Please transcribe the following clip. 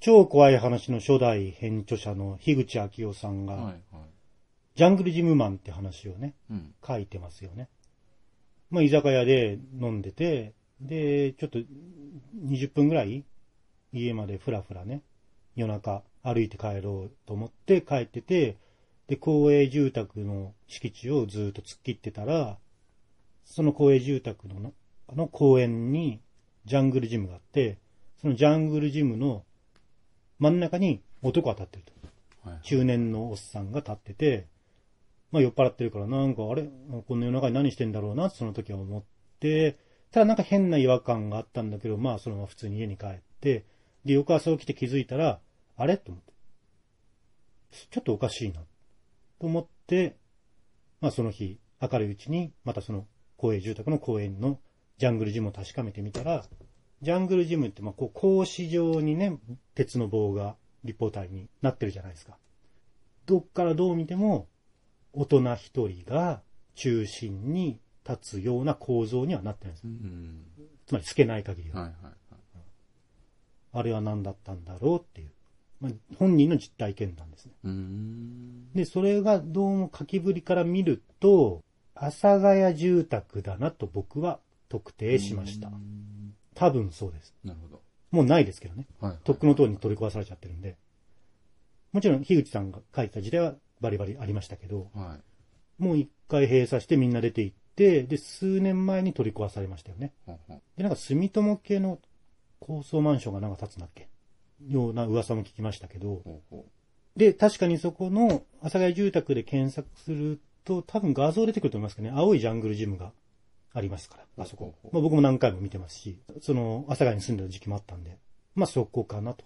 超怖い話の初代編著者の樋口昭夫さんが、はいはい。ジャングルジムマンって話をね、うん。書いてますよね。まあ、居酒屋で飲んでて、で、ちょっと20分ぐらい家までふらふらね、夜中歩いて帰ろうと思って帰ってて、で、公営住宅の敷地をずっと突っ切ってたら、その公営住宅のの公園にジャングルジムがあって、そのジャングルジムの真ん中に男が立ってると。はい。中年のおっさんが立ってて、まあ酔っ払ってるから、なんかあれ？この夜中に何してんだろうなってその時は思って、ただなんか変な違和感があったんだけど、まあそのまま普通に家に帰って、で、翌朝起きて気づいたら、あれ？と思って。ちょっとおかしいな。と思って、まあその日、明るいうちに、またその公営住宅の公園のジャングルジムを確かめてみたら、ジャングルジムって、まあこう、格子状にね、鉄の棒が立方体になってるじゃないですか。どっからどう見ても、大人一人が中心に立つような構造にはなってないんですよ。うん。つまり透けない限りは。はいはいはい。あれは何だったんだろうっていう。まあ、本人の実体験談ですね。で、それがどうも書きぶりから見ると、阿佐ヶ谷住宅だなと僕は特定しました多分そうです。なるほど。もうないですけどね。はい。とっくの通りに取り壊されちゃってるんで。もちろん、樋口さんが書いた時代はバリバリありましたけど、はい。もう一回閉鎖してみんな出て行って、で、数年前に取り壊されましたよね。ほんほんで、なんか住友系の高層マンションがなんか建つんだっけ？ような噂も聞きましたけど、で、確かにそこの阿佐ヶ谷住宅で検索すると、多分画像出てくると思いますけどね、青いジャングルジムがありますから、あそこ。まあ僕も何回も見てますし、その阿佐ヶ谷に住んでる時期もあったんで、まあそこかなと